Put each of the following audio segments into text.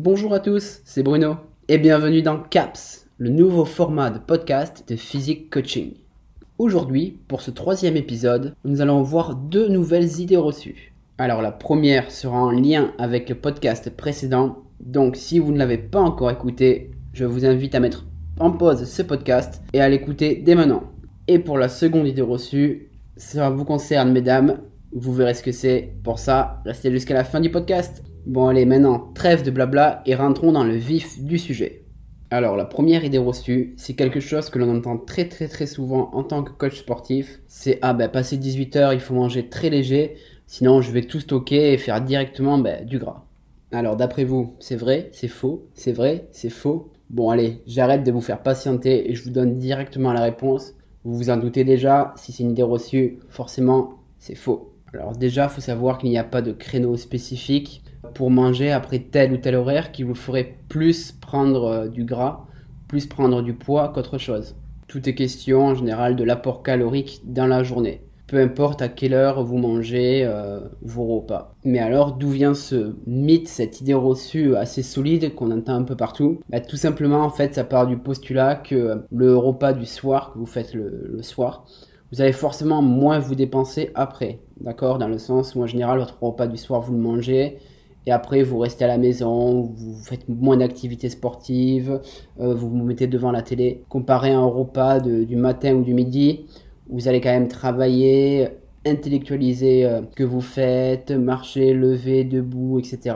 Bonjour à tous, c'est Bruno et bienvenue dans CAPS, le nouveau format de podcast de physique coaching. Aujourd'hui, pour ce troisième épisode, nous allons voir deux nouvelles idées reçues. Alors la première sera en lien avec le podcast précédent, donc si vous ne l'avez pas encore écouté, je vous invite à mettre en pause ce podcast et à l'écouter dès maintenant. Et pour la seconde idée reçue, ça vous concerne mesdames, vous verrez ce que c'est. Pour ça, restez jusqu'à la fin du podcast. Bon allez, maintenant, trêve de blabla et rentrons dans le vif du sujet. Alors la première idée reçue, c'est quelque chose que l'on entend très très très souvent en tant que coach sportif. C'est ah ben passer 18 heures, il faut manger très léger, sinon je vais tout stocker et faire directement ben, du gras. Alors d'après vous, c'est vrai, c'est faux, c'est vrai, c'est faux. Bon allez, j'arrête de vous faire patienter et je vous donne directement la réponse. Vous vous en doutez déjà, si c'est une idée reçue, forcément c'est faux. Alors déjà, faut savoir qu'il n'y a pas de créneau spécifique pour manger après tel ou tel horaire qui vous ferait plus prendre euh, du gras, plus prendre du poids qu'autre chose. Tout est question en général de l'apport calorique dans la journée. Peu importe à quelle heure vous mangez euh, vos repas. Mais alors, d'où vient ce mythe, cette idée reçue assez solide qu'on entend un peu partout? Bah, Tout simplement, en fait, ça part du postulat que le repas du soir que vous faites le soir, vous allez forcément moins vous dépenser après. D'accord? Dans le sens où en général, votre repas du soir, vous le mangez et après vous restez à la maison, vous faites moins d'activités sportives, euh, vous vous mettez devant la télé. Comparé à un repas du matin ou du midi, vous allez quand même travailler, intellectualiser euh, ce que vous faites, marcher, lever, debout, etc.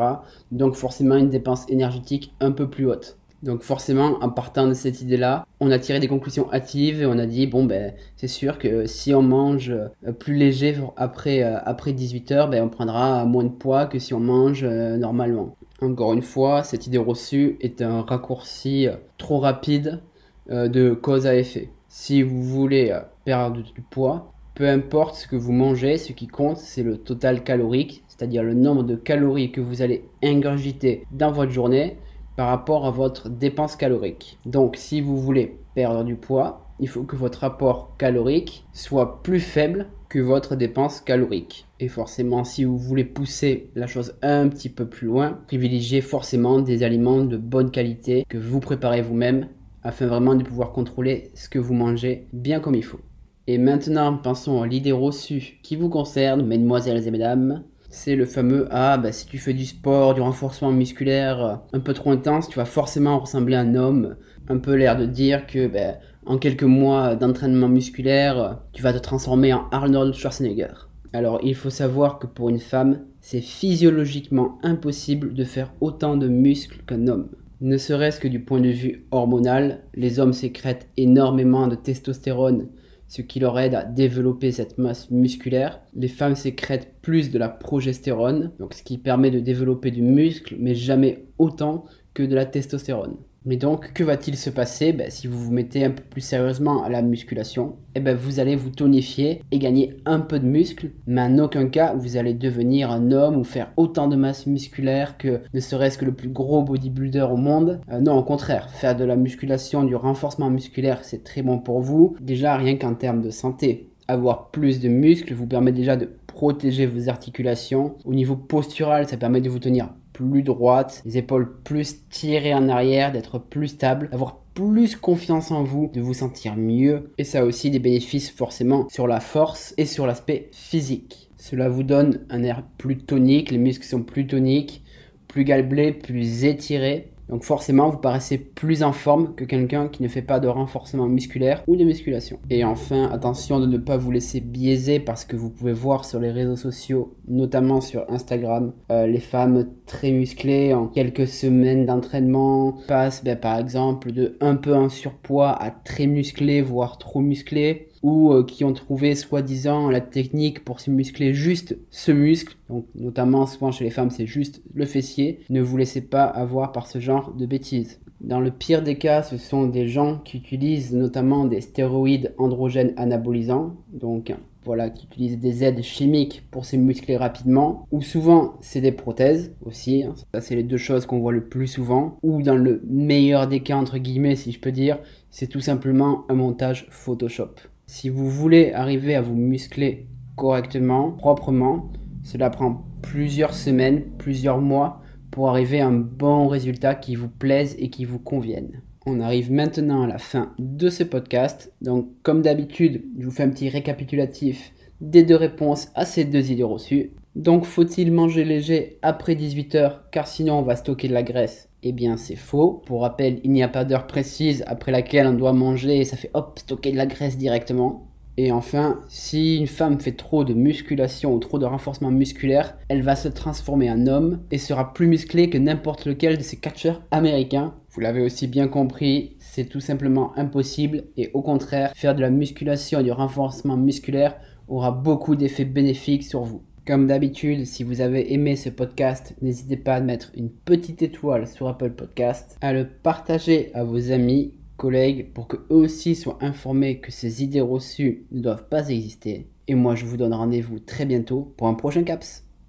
Donc forcément une dépense énergétique un peu plus haute. Donc forcément, en partant de cette idée-là, on a tiré des conclusions hâtives et on a dit, bon, ben, c'est sûr que si on mange euh, plus léger après, euh, après 18 heures, ben, on prendra moins de poids que si on mange euh, normalement. Encore une fois, cette idée reçue est un raccourci trop rapide de cause à effet. Si vous voulez perdre du poids, peu importe ce que vous mangez, ce qui compte, c'est le total calorique, c'est-à-dire le nombre de calories que vous allez ingurgiter dans votre journée par rapport à votre dépense calorique. Donc si vous voulez perdre du poids, il faut que votre apport calorique soit plus faible que votre dépense calorique. Et forcément, si vous voulez pousser la chose un petit peu plus loin, privilégiez forcément des aliments de bonne qualité que vous préparez vous-même afin vraiment de pouvoir contrôler ce que vous mangez bien comme il faut. Et maintenant, pensons à l'idée reçue qui vous concerne, mesdemoiselles et mesdames, c'est le fameux Ah, bah, si tu fais du sport, du renforcement musculaire euh, un peu trop intense, tu vas forcément ressembler à un homme. Un peu l'air de dire que bah, en quelques mois d'entraînement musculaire, tu vas te transformer en Arnold Schwarzenegger. Alors il faut savoir que pour une femme, c'est physiologiquement impossible de faire autant de muscles qu'un homme. Ne serait-ce que du point de vue hormonal, les hommes sécrètent énormément de testostérone ce qui leur aide à développer cette masse musculaire. Les femmes sécrètent plus de la progestérone, ce qui permet de développer du muscle, mais jamais autant que de la testostérone. Mais donc, que va-t-il se passer? Ben, Si vous vous mettez un peu plus sérieusement à la musculation, eh ben, vous allez vous tonifier et gagner un peu de muscle, mais en aucun cas vous allez devenir un homme ou faire autant de masse musculaire que ne serait-ce que le plus gros bodybuilder au monde. Euh, non, au contraire, faire de la musculation, du renforcement musculaire, c'est très bon pour vous. Déjà, rien qu'en termes de santé. Avoir plus de muscles vous permet déjà de protéger vos articulations. Au niveau postural, ça permet de vous tenir plus droite, les épaules plus tirées en arrière, d'être plus stable, d'avoir plus confiance en vous, de vous sentir mieux. Et ça a aussi des bénéfices forcément sur la force et sur l'aspect physique. Cela vous donne un air plus tonique, les muscles sont plus toniques, plus galblés, plus étirés. Donc forcément, vous paraissez plus en forme que quelqu'un qui ne fait pas de renforcement musculaire ou de musculation. Et enfin, attention de ne pas vous laisser biaiser parce que vous pouvez voir sur les réseaux sociaux, notamment sur Instagram, euh, les femmes très musclées en quelques semaines d'entraînement passent ben, par exemple de un peu en surpoids à très musclé, voire trop musclé ou euh, qui ont trouvé soi-disant la technique pour se muscler juste ce muscle, donc notamment souvent chez les femmes c'est juste le fessier, ne vous laissez pas avoir par ce genre de bêtises. Dans le pire des cas, ce sont des gens qui utilisent notamment des stéroïdes androgènes anabolisants, donc voilà, qui utilisent des aides chimiques pour se muscler rapidement, ou souvent c'est des prothèses aussi, hein. ça c'est les deux choses qu'on voit le plus souvent, ou dans le meilleur des cas entre guillemets si je peux dire, c'est tout simplement un montage Photoshop. Si vous voulez arriver à vous muscler correctement, proprement, cela prend plusieurs semaines, plusieurs mois, pour arriver à un bon résultat qui vous plaise et qui vous convienne. On arrive maintenant à la fin de ce podcast. Donc, comme d'habitude, je vous fais un petit récapitulatif des deux réponses à ces deux idées reçues. Donc, faut-il manger léger après 18h car sinon on va stocker de la graisse Eh bien, c'est faux. Pour rappel, il n'y a pas d'heure précise après laquelle on doit manger et ça fait hop, stocker de la graisse directement. Et enfin, si une femme fait trop de musculation ou trop de renforcement musculaire, elle va se transformer en homme et sera plus musclée que n'importe lequel de ces catcheurs américains. Vous l'avez aussi bien compris, c'est tout simplement impossible et au contraire, faire de la musculation et du renforcement musculaire aura beaucoup d'effets bénéfiques sur vous. Comme d'habitude, si vous avez aimé ce podcast, n'hésitez pas à mettre une petite étoile sur Apple Podcast, à le partager à vos amis collègues pour que eux aussi soient informés que ces idées reçues ne doivent pas exister. Et moi, je vous donne rendez-vous très bientôt pour un prochain CAPS.